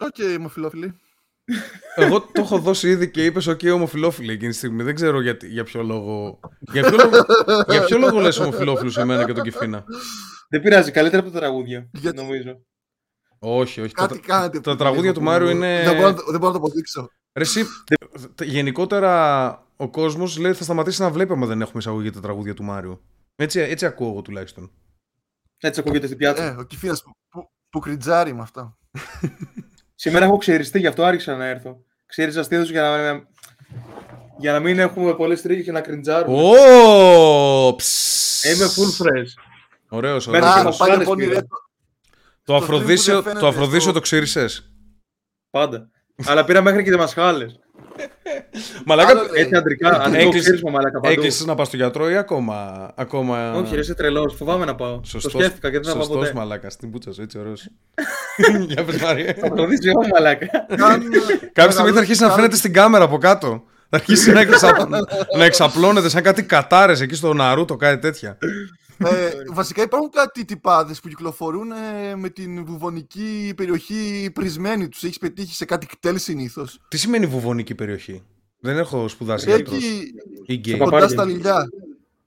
OK, okay, ομοφιλόφιλοι. Εγώ το έχω δώσει ήδη και είπες: OK, ομοφιλόφιλοι εκείνη τη στιγμή. Δεν ξέρω για, για ποιο λόγο. Για ποιο λόγο, για ποιο λόγο λες ομοφιλόφιλου σε μένα και τον Κιφίνα; Δεν πειράζει, καλύτερα από τα τραγούδια. Γιατί... Νομίζω. Όχι, όχι. Κάτι τα, κάνετε. τα τραγούδια του Μάριου είναι. Δεν μπορώ, να το- δεν μπορώ να το αποδείξω. Ρε, εσύ, γενικότερα ο κόσμος λέει θα σταματήσει να βλέπει άμα δεν έχουμε εισαγωγή τα τραγούδια του Μάριου. Έτσι, έτσι ακούω εγώ τουλάχιστον. Έτσι ακούγεται στην πιάτσα. Ε, ο Κιφίνας που, που, που κριτζάρει με αυτό. Σήμερα έχω ξεριστεί, γι' αυτό άρχισα να έρθω. Ξέριζα στήθος για να, για να μην έχουμε πολλές τρίχε και να κριντζάρουμε. Ω! ψ. Είμαι full fresh. Ωραίος, Μένω ωραίος. και Α, μας πάλι φάνες πόνι πήρα. ρε. Το στο Αφροδίσιο, stream που δεν το φαίνεται Αφροδίσιο στο- το ξύρισες. Πάντα. Αλλά πήρα μέχρι και μασχάλες. Μαλάκα, Άλλο λέει. Έτσι αντρικά. Αντρικό Έκλεισε- ξύρισμα, μαλάκα παντού. έκλεισες να πας στο γιατρό ή ακόμα... ακόμα... Όχι, ρε, είσαι τρελός. Φοβάμαι να πάω. Σωστός, Το σκέφτηκα και δεν θα πάω σωστός ποτέ. μαλάκα, στην πούτσα σου, έτσι ωραίος. Για πες Μαρία. Θα το δεις εγώ, μαλάκα. Κάνουν- Κάποια στιγμή θα αρχίσει να κάνουν- φαίνεται στην κάμερα από κάτω. Θα αρχίσει να, εξα... να εξαπλώνεται σαν κάτι κατάρες εκεί στο Ναρούτο, κάτι τέτοια. Ε, βασικά υπάρχουν κάτι τυπάδες που κυκλοφορούν ε, με την βουβονική περιοχή πρισμένη τους. Έχεις πετύχει σε κάτι κτέλ συνήθως; Τι σημαίνει βουβονική περιοχή; Δεν έχω σπουδάσει γιατρός. Εκεί Ή γκέι. Στο κοντά παπάρι. στα λιλιά.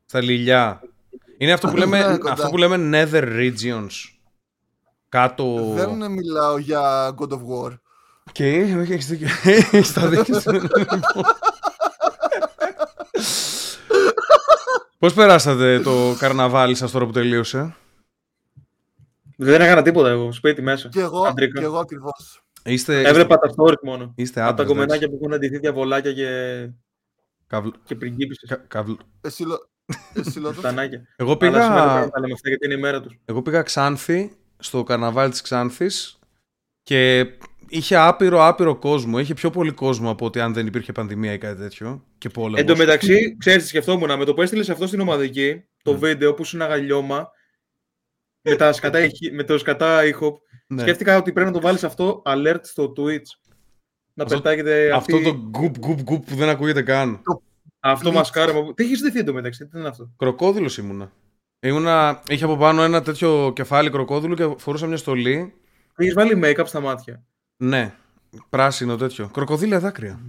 Στα λιλιά. Είναι αυτό που λέμε, Ναι, κοντά. αυτό που λέμε nether regions. Κάτω... Δεν μιλάω για God of War. Και όχι, έχεις δίκιο. Έχεις τα δίκιο σου. Πώς περάσατε το καρναβάλι σας τώρα που τελείωσε; Δεν έκανα τίποτα εγώ. Σπίτι μέσα. Και εγώ, Αντρικά. και εγώ ακριβώς. Είστε, Έβλεπα τα stories μόνο. είστε Από τα άντρες, κομμενάκια εντάξει. που έχουν αντιθεί διαβολάκια και, Καβλ- και πριγκίπισσες. κα- καβλ- Εσύ, Λο- εσύ Λότο. Φτανάκια. Εγώ Αλλά σήμερα δεν πήγα, πρέπει να τα λέμε αυτά γιατί είναι η μέρα τους. εγώ πήγα Ξάνθη, στο καρναβάλι της Ξάνθης και είχε άπειρο άπειρο κόσμο. Είχε πιο πολύ κόσμο από ότι αν δεν υπήρχε πανδημία ή κάτι τέτοιο. Και πόλεμος. Εν τω μεταξύ, ξέρεις τι σκεφτόμουν, με το που έστειλες αυτό στην ομαδική, το Mm. βίντεο που σου είναι αγαλιώμα, με, τα σκατά, ηχη- με το σκατά ήχο, Ναι. σκέφτηκα ότι πρέπει να το βάλεις αυτό alert στο Twitch. Να Αυτό- πετάγεται Αυτό αυτή... το γκουπ γκουπ γκουπ που δεν ακούγεται καν. αυτό Glitch. μασκάραμα. Τι έχεις δει εν τω μεταξύ, τι είναι αυτό; Κροκόδηλο ήμουνα. ήμουνα. Είχε από πάνω ένα τέτοιο κεφάλι κροκόδηλου και φορούσα μια στολή. Έχεις βάλει make-up στα μάτια. Ναι, πράσινο τέτοιο. Κροκοδίλια δάκρυα.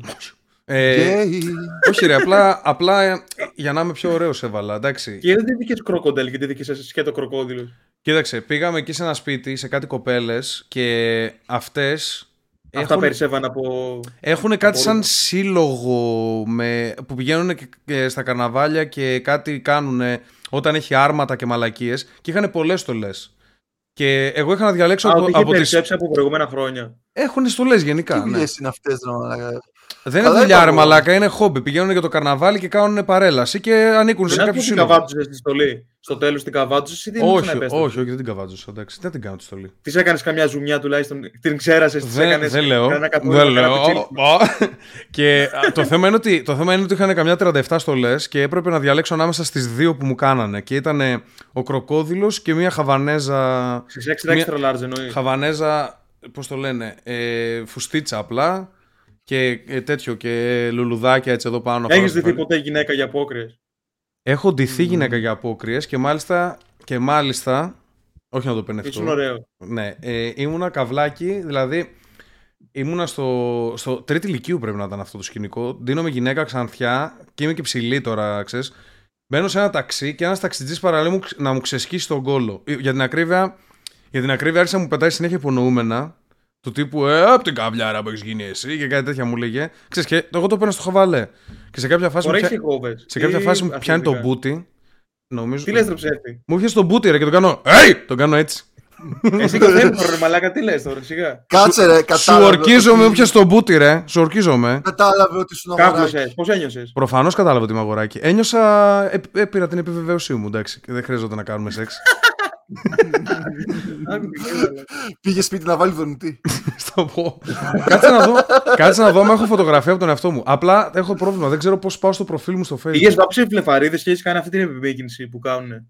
Ε, Γκέι. όχι ρε, απλά, απλά ε, για να είμαι πιο ωραίος έβαλα, εντάξει. Και δεν δίκες κροκοντέλ, γιατί δίκες σκέτο κροκόδηλο. Κοίταξε, πήγαμε εκεί σε ένα σπίτι, σε κάτι κοπέλες και αυτές Αυτά έχουν, περισσεύαν από. έχουν κάτι σαν ρούχα. σύλλογο με, που πηγαίνουν και, και στα καρναβάλια και κάτι κάνουν όταν έχει άρματα και μαλακίες και είχαν πολλές στολές. Και εγώ είχα να διαλέξω Α, από, ότι είχε από τις... περισσέψει από προηγούμενα χρόνια. Έχουν στολές Τι γενικά, ναι. δουλειές είναι αυτές, ρε μαλάκα. Δεν είναι Καλά δουλειά, ρε είπα εγώ. μαλάκα, είναι χόμπι. Πηγαίνουν για το καρναβάλι και κάνουν παρέλαση και ανήκουν σε Δεν κάποιο άκουσα την σύλλογο. καβάτζουσε στη στολή. Στο τέλος την καβάτζουσε ή την Όχι, ξαναεπέστρεψε; όχι, όχι, δεν την καβάτζωσα. Εντάξει, δεν την κάνω τη στολή. Της έκανες καμιά ζουμιά τουλάχιστον. Την ξέρασες, της Δεν, έκανες. δεν λέω. Δεν λέω. και α, το, θέμα είναι ότι, το θέμα είναι ότι είχαν καμιά 37 στολές και έπρεπε να διαλέξω ανάμεσα στις δύο που μου κάνανε. Και ήταν ο κροκόδηλος και μια χαβανέζα. Στι 6 Μια- extra large εννοείς. Χαβανέζα, πώς το λένε, ε, φουστίτσα απλά. Και ε, τέτοιο και λουλουδάκια έτσι εδώ πάνω. Έχεις πάνω στο δει κεφάλι. ποτέ γυναίκα για απόκριες; Έχω ντυθεί γυναίκα για απόκριες και μάλιστα. Και μάλιστα. Όχι να το πενευτώ. Ήσουν ωραίος. Ναι, ε, ήμουνα καβλάκι, δηλαδή ήμουνα στο, στο τρίτη λυκείου πρέπει να ήταν αυτό το σκηνικό. Δίνομαι γυναίκα ξανθιά και είμαι και ψηλή τώρα, ξέρεις. Μπαίνω σε ένα ταξί και ένας ταξιτζής παραλέει μου ξ- να μου ξεσκίσει τον κόλο. Ε, Για την ακρίβεια, για την ακρίβεια άρχισε να μου πετάει συνέχεια υπονοούμενα. Του τύπου, Ε, απ' την καβλιάρα που έχεις γίνει εσύ και κάτι τέτοια μου λέγε. Ξέρεις, και εγώ το παίρνω στο χαβαλέ. Και σε κάποια φάση, μου, Ωραία, πια... έχει κόβες. σε κάποια φάση μου πιάνει το μπούτι. Νομίζω. Τι λες, ρε ψεύτη; Μου είχε τον μπούτι, ρε, και τον κάνω. Hey! Τον κάνω έτσι. Εσύ και δεν ρε μαλάκα, τι λες τώρα, σιγά. Κάτσε ρε, Σου κατάλαβε. ορκίζομαι, ότι- όποια στον μπούτι, ρε. Σου ορκίζομαι. Κατάλαβε ότι σου αγοράκι. Κάβλωσε, πώς ένιωσες; Προφανώς κατάλαβα ότι είμαι αγοράκι. Ένιωσα. Ε, ε, πήρα την επιβεβαίωσή μου, εντάξει. και Δεν χρειάζεται να κάνουμε σεξ. Πήγε σπίτι να βάλει δονητή. Στο πω. κάτσε, να δω, κάτσε να δω αν έχω φωτογραφία από τον εαυτό μου. Απλά έχω πρόβλημα. Δεν ξέρω πώς πάω στο προφίλ μου στο Facebook. Είχες βάψει φλεφαρίδε και έχεις κάνει αυτή την επιμήκυνση που κάνουν.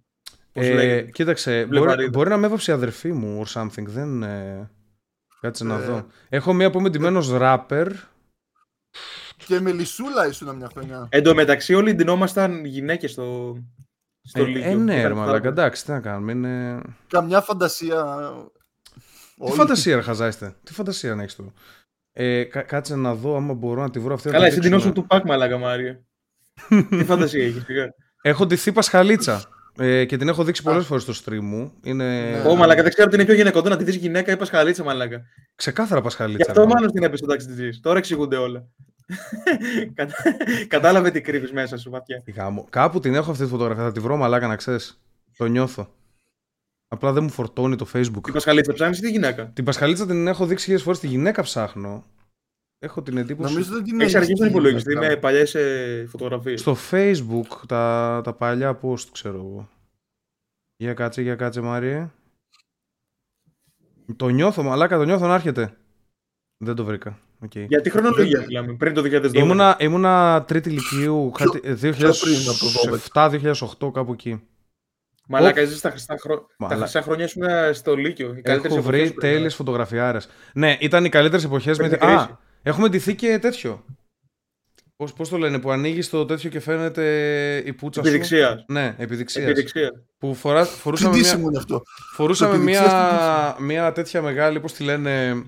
Πώς Ε, λέγεται; κοίταξε, μπορεί, Βλεπαρίδα. μπορεί να με έβαψε η αδερφή μου or something. Δεν. Ε... Κάτσε να Ε. δω. Έχω μία που είμαι ντυμένο ράπερ. Και με λισούλα ήσουν μια χρονιά. Εν τω μεταξύ, όλοι ντυνόμασταν γυναίκες στο. Στο Ε, Λύκειο. ε, ναι, Ήταν ρε μαλάκα, πάρα- εντάξει, τι να κάνουμε. Είναι... Καμιά φαντασία. Τι φαντασία, ρε χαζάστε. Τι φαντασία να έχεις τώρα. Ε, κα- κάτσε να δω άμα μπορώ να τη βρω αυτή. να Καλά, τη εσύ την δείξουμε. όσο του Πακ, μαλάκα Μάριο. Τι φαντασία έχεις, σιγά. Έχω τη θήπα Πασχαλίτσα. Ε, και την έχω δείξει πολλές φορές στο stream μου. Είναι Ναι. Ω, μαλάκα, δεν ξέρω τι είναι πιο γυναικοντό να τη δεις γυναίκα ή πασχαλίτσα, μαλάκα. ξεκάθαρα Γι' Πασχαλίτσα. αυτό ρε. μάλλον στην έπεσε το τάξη της ζή. Τώρα εξηγούνται όλα. Κατα- Κατάλαβε τι κρύβεις μέσα σου, βαθιά. Τι γάμο. Κάπου την έχω αυτή τη φωτογραφία. Θα τη βρω μαλάκα να ξέρεις. Το νιώθω. Απλά δεν μου φορτώνει το facebook. Η Πασχαλίτσα ψάχνεις ή τη γυναίκα; Την Πασχαλίτσα την έχω δείξει χίλιες φορές. Τη γυναίκα ψάχνω. Έχω την εντύπωση. Νομίζω δεν την Έχεις αρχίσει τον στη υπολογιστή γυναίκα. με παλιές φωτογραφίες. Στο facebook τα, τα παλιά post ξέρω εγώ. Για κάτσε, για κάτσε Μάριε. Το νιώθω, μαλάκα, το νιώθω να έρχεται. Δεν το βρήκα. Οκ. Γιατί χρονολογία μιλάμε, πριν το 2012. Ήμουνα, ήμουνα τρίτη λυκείου, Πιο- κάτι, ε, πιο πριν από το 2007-2008 κάπου εκεί. Μαλάκα, εσύ στα χρυσά, χρο... τα Μαλάκα. χρυσά χρόνια ήσουν στο Λύκειο. Οι καλύτερες Έχω εποχές βρει που πρέπει να τέλειες φωτογραφιάρες. Ναι, ήταν οι καλύτερες εποχές. Με... Πριν την Α, κρίση. έχουμε ντυθεί και τέτοιο. Πώς, πώς το λένε, που ανοίγεις το τέτοιο και φαίνεται η πουτσα σου. Επιδειξίας. Ναι, επιδειξίας. Επιδειξίας. Που φορά, Τι φορούσαμε, μια, ντύσιμο είναι αυτό. φορούσαμε Το επιδειξίας μια, μια τέτοια μεγάλη, πώς τη λένε,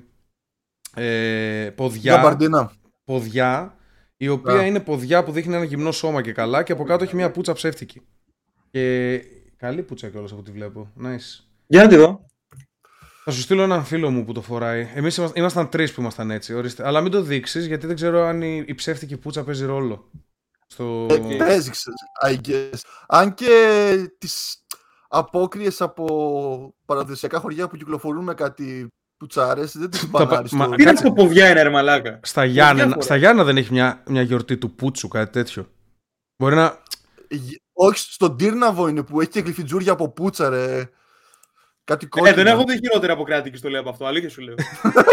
ε, ποδιά, Γαμπαρντίνα. ποδιά, η οποία Α. είναι ποδιά που δείχνει ένα γυμνό σώμα και καλά και από κάτω έχει μια πουτσα ψεύτικη. Και καλή πουτσα κιόλας από ό,τι βλέπω. Nice. Για να τη δω. Θα σου στείλω έναν φίλο μου που το φοράει. Εμείς ήμασταν τρεις που ήμασταν έτσι. Ορίστε. Αλλά μην το δείξεις γιατί δεν ξέρω αν η, η ψεύτικη πουτσα παίζει ρόλο. Στο... Παίζει, ξέρεις, I guess. Αν και τις απόκριες από παραδοσιακά χωριά που κυκλοφορούν με κάτι πουτσάρες, δεν τις πα- μπανάρεις μα- στο- Τι είναι Κάτσε. αυτό ποδιά είναι, ρε μαλάκα. Στα, Γιάννενα, διάφορα. στα Γιάννα δεν έχει μια, μια γιορτή του πούτσου, κάτι τέτοιο. Μπορεί να. Γε- Όχι, στον Τύρναβο είναι που έχει και γλυφιτζούρια από πούτσα, ρε. Κάτι Ε, κόκκινο. δεν έχω δει χειρότερα από κράτη και στο λέω από αυτό. Αλήθεια σου λέω.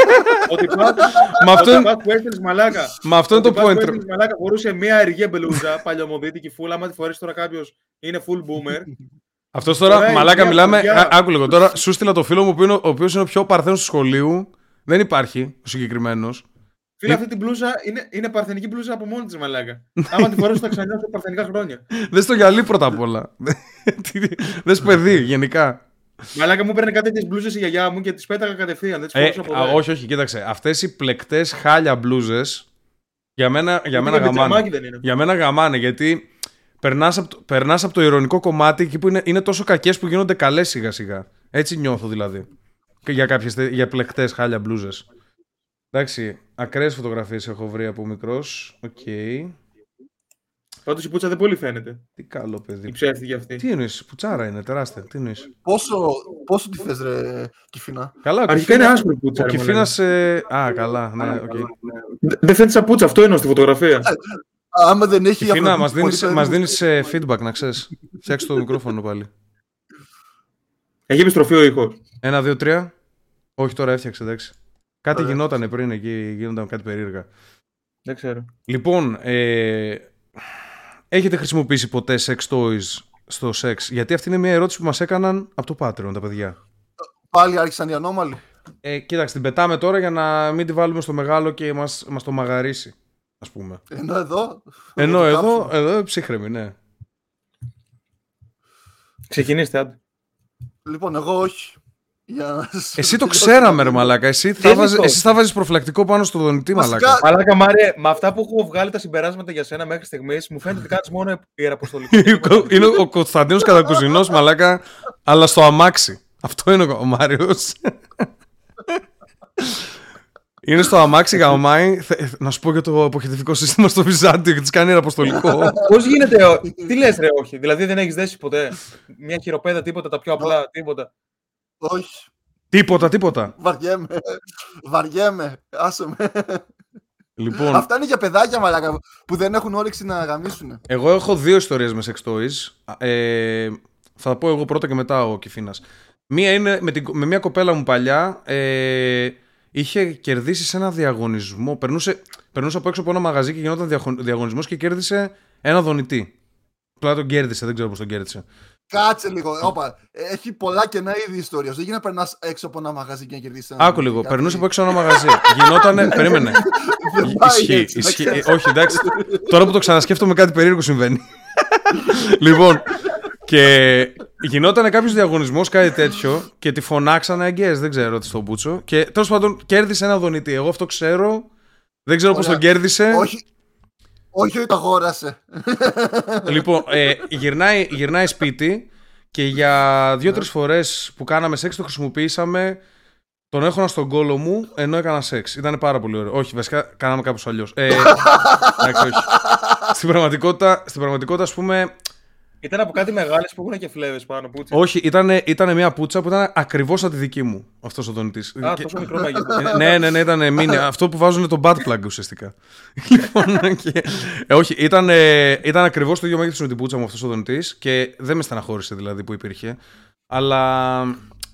Ότι πας Μα αυτό, ότι είναι- πας που έστειλες μαλάκα. μα αυτό είναι Ότι το πας που point. έστειλες μαλάκα φορούσε μια αργία μπελούζα, παλιωμοδίτικη φούλα. Άμα τη φορέσεις τώρα κάποιος είναι full boomer. Αυτός τώρα, Ωραία, μαλάκα, παιδιά, μιλάμε. παιδιά. Α, άκου λίγο. Τώρα σου στείλα το φίλο μου που είναι, ο οποίος είναι ο πιο παρθένος του σχολείου. Δεν υπάρχει ο συγκεκριμένος. Φίλε, Ε. αυτή την μπλούζα είναι, είναι παρθενική μπλούζα από μόνη της μαλάκα. Άμα τη φορέσει θα ξανιώσω παρθενικά χρόνια. Δες στο γυαλί πρώτα απ' όλα. Δες παιδί, γενικά. Μαλάκα μου έπαιρνε κάτι τέτοιε μπλούζες η γιαγιά μου και τις πέταγα κατευθείαν. Δεν τις Ε, φορούσα από α, εδώ. όχι, όχι, κοίταξε. Αυτές οι πλεκτές χάλια μπλούζες για μένα, για μένα γαμάνε. Πιτζαμάκι δεν είναι. Για μένα γαμάνε γιατί περνάς από, το- περνάς από το ειρωνικό κομμάτι εκεί που είναι, είναι τόσο κακές που γίνονται καλές σιγά σιγά. Έτσι νιώθω δηλαδή. Και για κάποιες τε- για πλεκτές χάλια μπλούζες. Εντάξει, ακραίες φωτογραφίες έχω βρει από μικρός. Οκ. Πάντως η πουτσα δεν πολύ φαίνεται. Τι καλό παιδί. Η ψεύτικη αυτή. Τι εννοείς, πουτσάρα είναι, τεράστια. Τι εννοείς. Πόσο, πόσο τη θες, ρε, Κιφίνα; Καλά, ο Αρχικά είναι Κιφίνας- άσπρη πουτσα. Ο ρε, μου Κιφίνας... ε, Α, καλά, ναι, οκ. λένε. Δε- Δεν φαίνεται σαν πουτσα, αυτό εννοώ στη φωτογραφία. Άμα δεν έχει Κιφίνα, Αφροδίτη μας δίνεις, πολύ μας παιδί, δίνεις ε, feedback, να ξέρεις. Φτιάξε το μικρόφωνο πάλι. Έχει επιστροφή ο ήχος. Ένα, δύο, τρία. Όχι, τώρα έφτιαξε, εντάξει. Κάτι Ωραία. γινότανε πριν εκεί, γίνονταν κάτι περίεργα. Δεν ξέρω. Λοιπόν, ε, έχετε χρησιμοποιήσει ποτέ sex toys στο σεξ, γιατί αυτή είναι μια ερώτηση που μας έκαναν από το Patreon τα παιδιά. Πάλι άρχισαν οι ανώμαλοι. Ε, κοίταξε, την πετάμε τώρα για να μην τη βάλουμε στο μεγάλο και μας, μας το μαγαρίσει, ας πούμε. Ενώ εδώ. Ενώ το εδώ, κάψουμε. εδώ ψύχρεμη, ναι. Ξεκινήστε, άντε. Λοιπόν, εγώ όχι. Για να σας Εσύ το τελειώσω. ξέραμε, ρε Μαλάκα. Εσύ θα, είναι βάζεις, το; εσύ θα βάζεις προφυλακτικό πάνω στο δονητή, Βασικά, Μαλάκα. Μαλάκα Μάρε, με αυτά που έχω βγάλει τα συμπεράσματα για σένα μέχρι στιγμής, μου φαίνεται ότι κάνεις μόνο ιεραποστολικό. είναι ο Κωνσταντίνος Κατακουζινός, Μαλάκα, αλλά στο αμάξι. Αυτό είναι ο Μάριος. Είναι στο αμάξι γαμάει. Θε- Να σου πω για το αποχαιρετικό σύστημα στο Βυζάντιο και τη κάνει αποστολικό. Πώς γίνεται, ο- τι λες, ρε, όχι; Δηλαδή δεν έχεις δέσει ποτέ. Μια χειροπέδα, τίποτα, τα πιο απλά, τίποτα; Όχι. τίποτα, τίποτα. Βαριέμαι. Βαριέμαι. Άσε με. Λοιπόν, Αυτά είναι για παιδάκια μαλάκα που δεν έχουν όρεξη να γαμίσουν. εγώ έχω δύο ιστορίες με sex toys. Ε, θα πω εγώ πρώτα και μετά ο Κιφίνας. Μία είναι με, την, με μια κοπέλα μου παλιά. Ε, είχε κερδίσει σε ένα διαγωνισμό. Περνούσε, περνούσε από έξω από ένα μαγαζί και γινόταν διαγων, διαγωνισμός και κέρδισε ένα δονητή. Απλά τον κέρδισε, δεν ξέρω πώς τον κέρδισε. Κάτσε λίγο. Όπα. Έχει πολλά κενά ήδη η ιστορία. σου. Δεν γίνεται να περνάς έξω από ένα μαγαζί και να κερδίσεις ένα. Άκου λίγο, περνούσε από έξω ένα μαγαζί. Γινότανε. περίμενε. Δεν πάει Ισχύει, έτσι, να ισχύει. ξέρεις. Όχι, εντάξει. Τώρα που το ξανασκέφτομαι, κάτι περίεργο συμβαίνει. λοιπόν, και γινόταν κάποιος διαγωνισμός, κάτι τέτοιο, και τη φωνάξανε αγκαίε. Δεν ξέρω τι στον Μπούτσο. Και τέλος πάντων κέρδισε ένα δονητή. Εγώ αυτό ξέρω. Δεν ξέρω πώς Ωραία. τον κέρδισε. Όχι, όχι ότι το αγόρασε. Λοιπόν, ε, γυρνάει, γυρνάει σπίτι και για δύο-τρεις φορές που κάναμε σεξ το χρησιμοποιήσαμε. Τον έχωνα στον κόλο μου ενώ έκανα σεξ. Ήταν πάρα πολύ ωραίο. Όχι, βασικά κάναμε κάπως αλλιώς. Ε, εντάξει, όχι. Στην πραγματικότητα, στην πραγματικότητα, ας πούμε, Ήταν από κάτι μεγάλες που έχουν και φλέβες πάνω. Πούτσι. όχι, ήταν, ήταν μια πουτσα που ήταν ακριβώς σαν τη δική μου αυτός ο δονητής. Α, τόσο μικρό μέγεθο. ναι, ναι, ναι, ήταν μήνυ. αυτό που βάζουν το bad plug ουσιαστικά. λοιπόν, και, ε, όχι, ήταν, ε, ήταν ακριβώς το ίδιο μέγεθος με την πουτσα μου αυτός ο δονητής και δεν με στεναχώρησε δηλαδή που υπήρχε. Αλλά.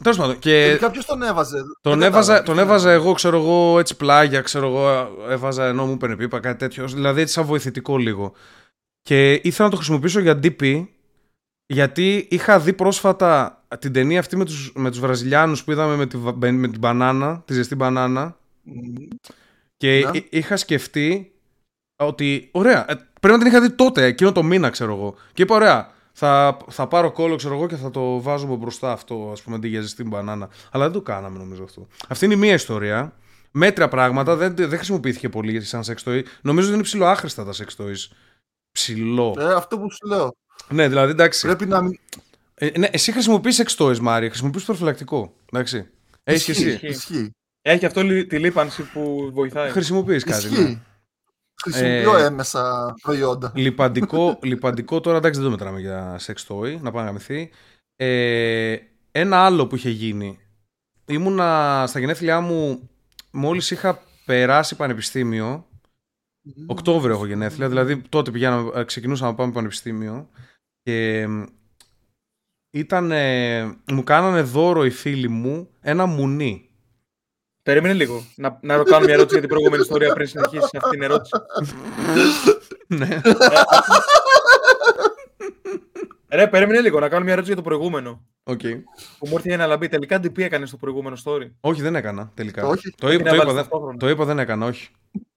Τέλος πάντων. Και Τελικά ποιος τον έβαζε. τον Δεν έβαζα, κατάλαβα. τον έβαζα εγώ, ξέρω εγώ, έτσι πλάγια, ξέρω εγώ, έβαζα ενώ μου έπαιρνε πίπα, κάτι τέτοιο. Δηλαδή έτσι σαν βοηθητικό λίγο. Και ήθελα να το χρησιμοποιήσω για DP, γιατί είχα δει πρόσφατα την ταινία αυτή με τους, με τους Βραζιλιάνους που είδαμε με, τη, βα- με την μπανάνα, τη ζεστή μπανάνα. Μμμ. Και Ναι. εί- είχα σκεφτεί ότι, ωραία, ε, πρέπει να την είχα δει τότε, εκείνο το μήνα, ξέρω εγώ. Και είπα, ωραία, θα, θα πάρω κόλλο, ξέρω εγώ, και θα το βάζουμε μπροστά αυτό, ας πούμε, αντί για ζεστή μπανάνα. Αλλά δεν το κάναμε, νομίζω αυτό. Αυτή είναι η μία ιστορία. Μέτρια πράγματα, δεν, δεν χρησιμοποιήθηκε πολύ σαν sex toy. Νομίζω ότι είναι ψηλό άχρηστα τα sex toys. Ψηλό. Ε, αυτό που σου λέω. Ναι, δηλαδή, εντάξει. Πρέπει να μην. Ε, ναι, εσύ χρησιμοποιείς sex toys, Μάρι. Χρησιμοποιείς προφυλακτικό. Εντάξει. Έχεις και Ισχύει, εσύ. Ισχύει. Έχει αυτό λι- τη λίπανση που βοηθάει. Χρησιμοποιείς κάτι. ναι. Ισχύει. Χρησιμοποιώ Ε, έμεσα προϊόντα. λιπαντικό, λιπαντικό τώρα εντάξει δεν το μετράμε για sex toy, να πάει να γαμηθεί. Ε, ένα άλλο που είχε γίνει. Ήμουνα στα γενέθλιά μου, μόλις είχα περάσει πανεπιστήμιο, Οκτώβριο έχω γενέθλια, δηλαδή τότε πηγαίναμε, ε, ξεκινούσαμε να πάμε πανεπιστήμιο και μ, ήταν, μου κάνανε δώρο οι φίλοι μου ένα μουνί. Περίμενε λίγο. Να, να κάνω μια ερώτηση για την προηγούμενη ιστορία πριν συνεχίσεις αυτή την ερώτηση. ναι. Ρε, περίμενε λίγο να κάνω μια ερώτηση για το προηγούμενο. Οκ. Που μου ήρθε για να λαμπεί. Τελικά DP έκανες στο προηγούμενο story. Όχι, δεν έκανα τελικά. Όχι. Το, είπα, να το, είπα, βάλεις δεν, ταυτόχρονα. το είπα, δεν έκανα, όχι.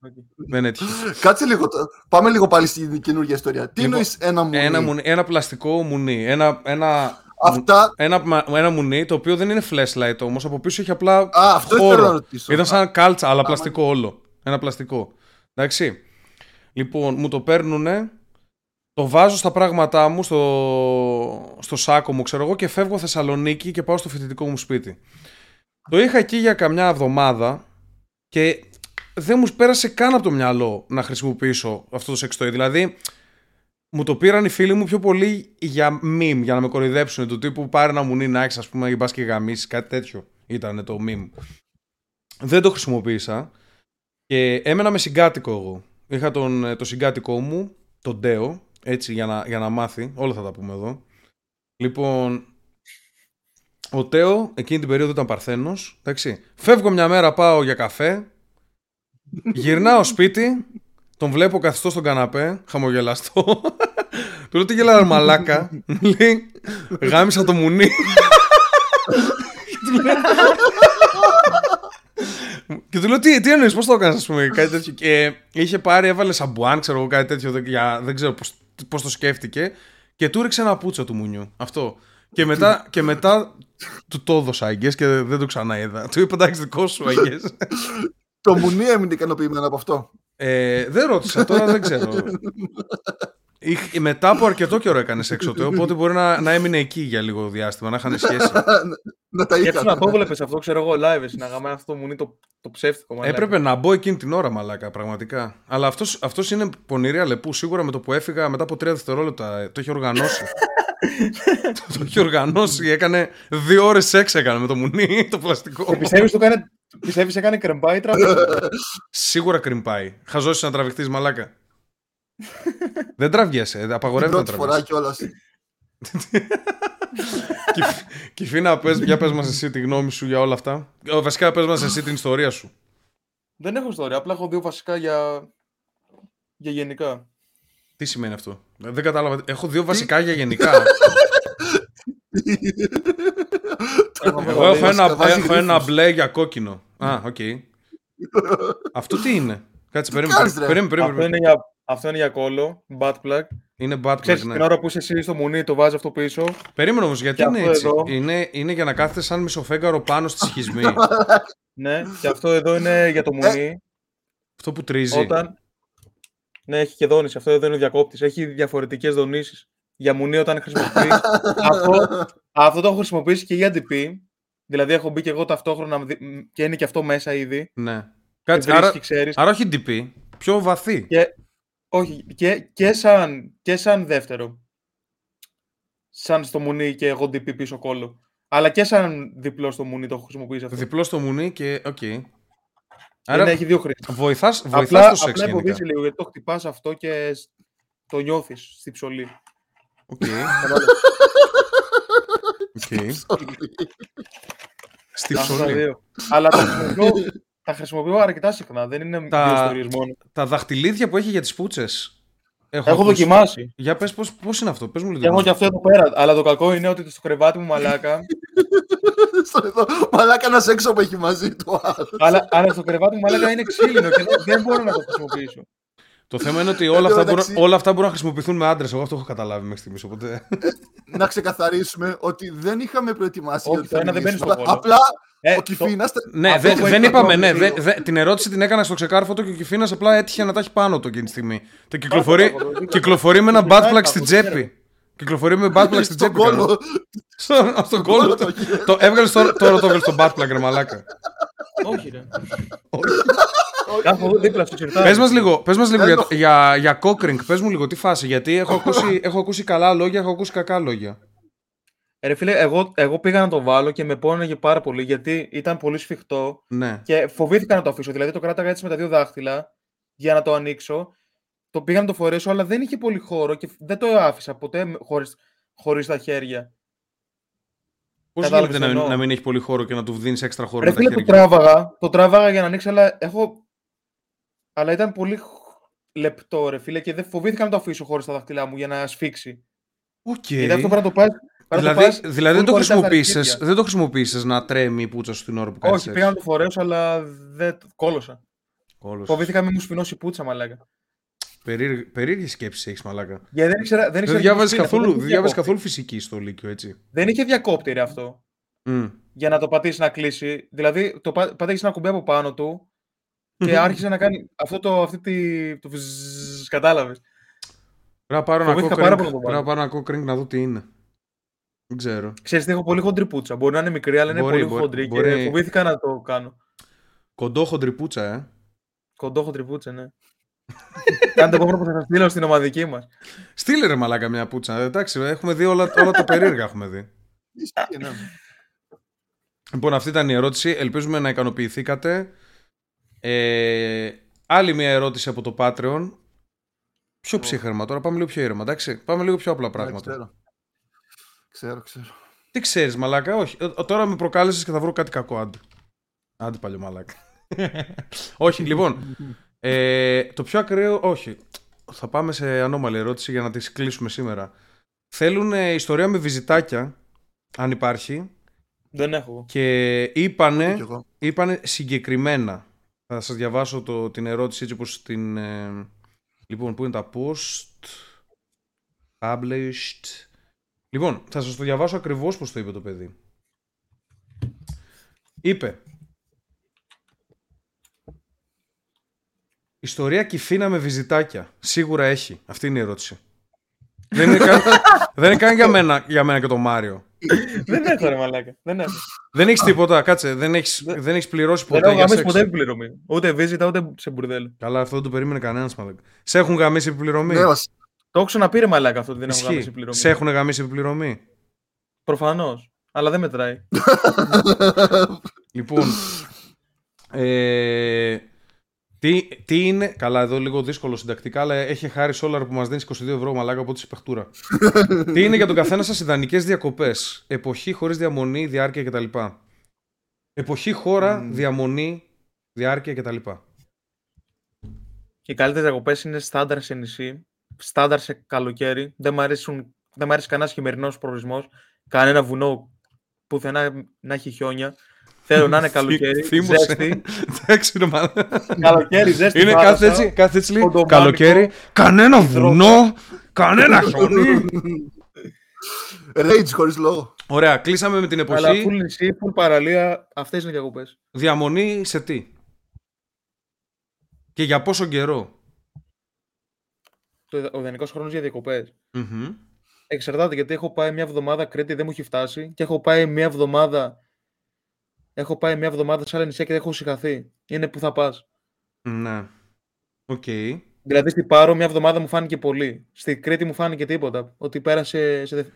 Okay. Δεν έτυχε. Κάτσε λίγο. το- Πάμε λίγο πάλι στην καινούργια ιστορία. Τι Λοιπόν, εννοείς ένα μουνί; Ένα, μουνί, ένα πλαστικό μουνί. Ένα, ένα, Αυτά. ένα, μα- ένα μουνί το οποίο δεν είναι flashlight όμως. Από πίσω έχει απλά. Α, αυτό χώρο. ήθελα να ρωτήσω. Ήταν σαν κάλτσα, αλλά πλαστικό όλο. Ένα πλαστικό. Εντάξει. Λοιπόν, μου το παίρνουνε, το βάζω στα πράγματά μου, στο, στο σάκο μου, ξέρω εγώ, και φεύγω Θεσσαλονίκη και πάω στο φοιτητικό μου σπίτι. Το είχα εκεί για καμιά εβδομάδα και δεν μου πέρασε καν από το μυαλό να χρησιμοποιήσω αυτό το σεξτόι. Δηλαδή, μου το πήραν οι φίλοι μου πιο πολύ για meme, για να με κοροϊδέψουν. Του τύπου πάρε ένα μουνί να έχεις, ας πούμε, ή μπας και γαμίσεις, κάτι τέτοιο ήταν το meme. Δεν το χρησιμοποίησα και έμενα με συγκάτοικο εγώ. Είχα τον, ε, το συγκάτοικό μου, τον Ντέο, έτσι για να, για να μάθει. Όλα θα τα πούμε εδώ. Λοιπόν, ο Τέο εκείνη την περίοδο ήταν παρθένος. Εντάξει. Φεύγω μια μέρα, πάω για καφέ. Γυρνάω σπίτι. Τον βλέπω καθιστό στον καναπέ, χαμογελαστό. Του λέω τι γελάρα μαλάκα. Μου λέει, γάμισα το μουνί. Και του λέω τι, τι εννοείς, πώς το έκανες, ας πούμε, κάτι τέτοιο. Και είχε πάρει, έβαλε σαμπουάν, ξέρω εγώ, κάτι τέτοιο, δεν, για, δεν ξέρω πώς, πώς το σκέφτηκε. Και του ρίξε ένα πούτσο του μουνιού. Αυτό. Και μετά, και μετά του το έδωσα, I guess, και δεν το ξαναείδα. Του είπα εντάξει δικό σου, I guess. Το μουνί έμεινε ικανοποιημένο από αυτό. Ε, δεν ρώτησα, τώρα δεν ξέρω. Είχ- μετά από αρκετό καιρό έκανε έξω οπότε μπορεί να, να έμεινε εκεί για λίγο διάστημα, να είχαν σχέση. να τα Γιατί να είχα. το έβλεπε αυτό, ξέρω εγώ, live, εσύ, να γαμάει αυτό μου είναι το, το ψεύτικο. μαλάκα. Έπρεπε να μπω εκείνη την ώρα, μαλάκα, πραγματικά. Αλλά αυτός, αυτός είναι πονηρή αλεπού. Σίγουρα με το που έφυγα μετά από τρία δευτερόλεπτα ε, το έχει οργανώσει. το, το έχει οργανώσει. Έκανε δύο ώρες σεξ έκανε με το μουνί, το πλαστικό. Και πιστεύεις το έκανε, πιστεύεις έκανε κρεμπάει τραβή. Σίγουρα κρυμπάει. Χαζώσεις να τραβηχτείς, μαλάκα. Δεν τραβιέσαι, Την απαγορεύεται να πρώτη τραβιέσαι. φορά κιόλας. Κυφ- Κυφίνα, πες, για πες μας εσύ τη γνώμη σου για όλα αυτά. Ε, Βασικά, πες μας εσύ την ιστορία σου. Δεν έχω ιστορία, απλά έχω δύο βασικά για, για γενικά. Τι σημαίνει αυτό; Ε, Δεν κατάλαβα. Έχω δύο βασικά για γενικά. Έχω Εγώ έχω ένα, σκαβάζει έχω ένα γρίφους. μπλε για κόκκινο. Α, οκ. Αυτό τι είναι; Κάτσε, περίμενε. κάνεις, ρε; Περίμενε, Αυτό περίμενε. είναι για, αυτό είναι για κόλλο, butt plug. Είναι bad plug, Ξέρεις, ναι. την ώρα που είσαι εσύ στο μουνί, το βάζεις αυτό πίσω. Περίμενε όμως, γιατί Και είναι αυτό έτσι; εδώ. Είναι, είναι για να κάθεται σαν μισοφέγγαρο πάνω στη σχισμή. Ναι, και αυτό εδώ είναι για το μουνί. Αυτό που τρίζει. Όταν. Ναι, έχει και δόνηση. Αυτό εδώ είναι ο διακόπτης. Έχει διαφορετικές δονήσεις. Για μουνί όταν χρησιμοποιείς. αυτό, αυτό το έχω χρησιμοποιήσει και για DP. Δηλαδή έχω μπει και εγώ ταυτόχρονα δι- μ, και είναι και αυτό μέσα ήδη. Ναι. Και Κάτσε, βρίσκει, άρα, ξέρεις. άρα όχι DP. Πιο βαθύ. Και, όχι, και, και, σαν, και σαν δεύτερο. Σαν στο μουνί και εγώ DP πίσω κώλο. Αλλά και σαν διπλό στο μουνί το έχω χρησιμοποιήσει αυτό. Διπλό στο μουνί και. Οκ. Άρα... Άρα έχει δύο χρήσεις. βοηθάς, βοηθάς Απλά, το σεξ απλά γενικά. υποβείς λίγο γιατί το χτυπάς αυτό και σ- το νιώθεις στη ψωλή. Οκ. Κατάλαβες. οκ. Στη Αυτά τα ψωλή. δύο. Αλλά τα χρησιμοποιώ, τα χρησιμοποιώ αρκετά συχνά. Δεν είναι Τα- δύο ιστορίες μόνο. Τα δαχτυλίδια που έχει για τις πούτσες. Έχω ακούσει. δοκιμάσει. Για πες πώς, πώς είναι αυτό. Πες μου Και λίγο. έχω και αυτό εδώ πέρα. Αλλά το κακό είναι ότι στο κρεβάτι μου μαλάκα. Στο εδώ, μαλάκα ένας έξω που έχει μαζί του. αλλά, αλλά στο κρεβάτι μου μαλάκα είναι ξύλινο και δεν, δεν μπορώ να το χρησιμοποιήσω. Το θέμα είναι ότι όλα Εν τω αυτά, μπορούν, μεταξύ- όλα αυτά μπορούν να χρησιμοποιηθούν με άντρες. Εγώ αυτό έχω καταλάβει μέχρι στιγμής. Οπότε. να ξεκαθαρίσουμε ότι δεν είχαμε προετοιμάσει Όχι, για το ένα δεν μπαίνει μιλήσουμε. στο βόλο. Απλά Ε, ο το- Κιφίνας... ναι, Αυτό δεν, που δεν έχει είπαμε, το ναι. λίγο. δεν- δεν- την ερώτηση την έκανα στο ξεκάρφωτο και ο Κιφίνας απλά έτυχε να τα έχει πάνω του εκείνη τη στιγμή. Το κυκλοφορεί, Πάτο, πάτο, κυκλοφορεί με ένα Το butt plug κοιτάει, στην αυτό, ξέρω. τσέπη. Κυκλοφορεί με butt plug στην Στον τσέπη. κόλο. καλά. Στο- Στον κόλλο. το το- Το έβγαλες τώρα, τώρα το έβγαλες στον butt plug, ρε μαλάκα. Όχι, ρε. Κάπου εδώ δίπλα στο σιρτάρι. Πες μας λίγο, πες μας λίγο Δεν για, το- για, για Cochrane, πες μου λίγο τι φάση, γιατί έχω ακούσει, έχω ακούσει καλά λόγια, έχω ακούσει κακά λόγια. Ε, Ρε φίλε, εγώ, εγώ πήγα να το βάλω και με πόνεγε πάρα πολύ γιατί ήταν πολύ σφιχτό Ναι. και φοβήθηκα να το αφήσω. Δηλαδή το κράταγα έτσι με τα δύο δάχτυλα για να το ανοίξω. Το πήγα να το φορέσω, αλλά δεν είχε πολύ χώρο και δεν το άφησα ποτέ με- χωρίς, χωρίς τα χέρια. Πώς Κατάλαβες γίνεται να, τι μην- εννοώ; να μην έχει πολύ χώρο και να του δίνεις έξτρα χώρο Ρε με τα φίλε, το χέρια; τράβαγα, το τράβαγα για να ανοίξει, αλλά έχω... Αλλά ήταν πολύ χ- λεπτό, ρε φίλε, και δεν φοβήθηκα να το αφήσω χωρίς τα δάχτυλά μου για να σφίξει. Οκ. Γιατί αυτό πρέπει να το πας... πρέπει να το Δηλαδή, πας δηλαδή δεν, full το χωρίς τα χρησιμοποίησες, αρχίδια. δεν το χρησιμοποίησες να τρέμει η πουτσα σου την ώρα που κάνεις Όχι, πήγα να το φορέσω, αλλά δεν κώλωσα. Κώλος. Φοβήθηκα μην μου πινώσει η πουτσα, μαλάκα. Περίεργη, περίεργη σκέψη έχεις μαλάκα. Γιατί δεν ήξερα. Δεν, Δεν ήξερα τι διάβαζες είναι, αυτό καθόλου, δεν δεν είχε διάβαζες διακόπτη. καθόλου φυσική στο Λύκειο, έτσι. Δεν είχε διακόπτη ρε αυτό. Μμ. Για να το πατήσεις να κλείσει. Δηλαδή το πα- πάταγε ένα κουμπί από πάνω του και άρχισε να κάνει αυτό το. Αυτή τη, το βζζζ, κατάλαβες. Πρέπει να πάρω ένα Φοβήθηκα Cochrane- πάρα πολύ να το πρέπει να βάλω. πάρω ένα Cochrane να δω τι είναι. Δεν ξέρω. Ξέρεις τι έχω πολύ χοντρή πουτσα. Μπορεί να είναι μικρή, αλλά είναι Μπορεί, πολύ μπορεί, χοντρή μπορεί. και φοβήθηκα να το κάνω. Κοντό χοντριπούτσα, ε. Κοντό χοντρή πουτσα, ναι. Κάντε πόφρο που θα σας στείλω στην ομαδική μας. Στείλε ρε μαλάκα μια πουτσα. Εντάξει, έχουμε δει όλα, όλα τα περίεργα έχουμε δει. Ισχύει, ναι. Λοιπόν, αυτή ήταν η ερώτηση. Ελπίζουμε να ικανοποιηθήκατε. Ε, άλλη μια ερώτηση από το Patreon. Πιο ψύχρεμα τώρα, πάμε λίγο πιο ήρεμα, εντάξει. Πάμε λίγο πιο απλά Ναι, πράγματα. Ξέρω. Ξέρω, ξέρω. Τι ξέρεις μαλάκα, όχι. Ε, τώρα με προκάλεσες και θα βρω κάτι κακό, άντε. Άντε παλιό μαλάκα. όχι, λοιπόν. Ε, το πιο ακραίο, όχι. Θα πάμε σε ανώμαλη ερώτηση για να τις κλείσουμε σήμερα. Θέλουν ε, ιστορία με βυζιτάκια, αν υπάρχει, Δεν έχω. και είπανε, Κι εγώ. είπανε συγκεκριμένα. Θα σας διαβάσω το, την ερώτηση έτσι όπως την... ε, λοιπόν, πού είναι τα post... Published... Λοιπόν, θα σας το διαβάσω ακριβώς πώς το είπε το παιδί. Είπε... Ιστορία κυφίνα με βυζιτάκια. Σίγουρα έχει. Αυτή είναι η ερώτηση. δεν, είναι καν, δεν είναι καν για μένα, για μένα και τον Μάριο. Δεν έχω ρε μαλάκα. Δεν έχω. Δεν έχεις τίποτα, κάτσε. Δεν έχει δεν έχεις πληρώσει Δεν ποτέ έχω για γαμίσει σεξ. ποτέ επιπληρωμή. Ούτε βίζιτα ούτε σε μπουρδέλο. Καλά, αυτό δεν το περίμενε κανένας. Σε έχουν γαμίσει επιπληρωμή; Ναι, βασ- Το έχω ξαναπεί ρε μαλάκα αυτό ότι δεν έχω γαμίσει Ισχύει. επιπληρωμή. Σε έχουν γαμίσει επιπληρωμή; Προφανώς. Αλλά δεν μετράει. Λοιπόν. ε, τι, τι είναι. Καλά, εδώ λίγο δύσκολο συντακτικά, αλλά έχει χάρη Solar που μας δίνεις 22 ευρώ μαλάκα από τη παιχτούρα. τι είναι για τον καθένα σας ιδανικές διακοπές; Εποχή χωρίς διαμονή, διάρκεια κτλ. Εποχή, χώρα, Μμμ. διαμονή, διάρκεια κτλ. Οι καλύτερες διακοπές είναι στάνταρ σε νησί, στάνταρ σε καλοκαίρι. Δεν μ' αρέσουν δεν μ' αρέσει κανένας χειμερινός προορισμός. Κανένα βουνό πουθενά να έχει χιόνια. Θέλω να είναι καλοκαίρι, Θύμωσε. ζέστη. Εντάξει, ρε μαλάκα. καλοκαίρι, ζέστη. Είναι θάλασσα. κάθε έτσι, κάθε έτσι λέει, Κοντομάνικο. καλοκαίρι, κανένα βουνό, Κανένα Sony. Rage χωρίς λόγο. Ωραία, κλείσαμε με την Αλλά εποχή. full νησί, full παραλία, αυτές είναι οι διακοπές. Διαμονή σε τι; Και για πόσο καιρό; Ο ιδανικός χρόνος για διακοπές. Μμμ. Εξαρτάται γιατί έχω πάει μια εβδομάδα Κρήτη, δεν μου έχει φτάσει. Και έχω πάει μια εβδομάδα. Έχω πάει μια εβδομάδα σε άλλα νησιά και δεν έχω συγχαθεί. Είναι που θα πας. Ναι. Οκ. Δηλαδή στην Πάρο μια εβδομάδα μου φάνηκε πολύ. Στη Κρήτη μου φάνηκε τίποτα. Ότι πέρασε σε...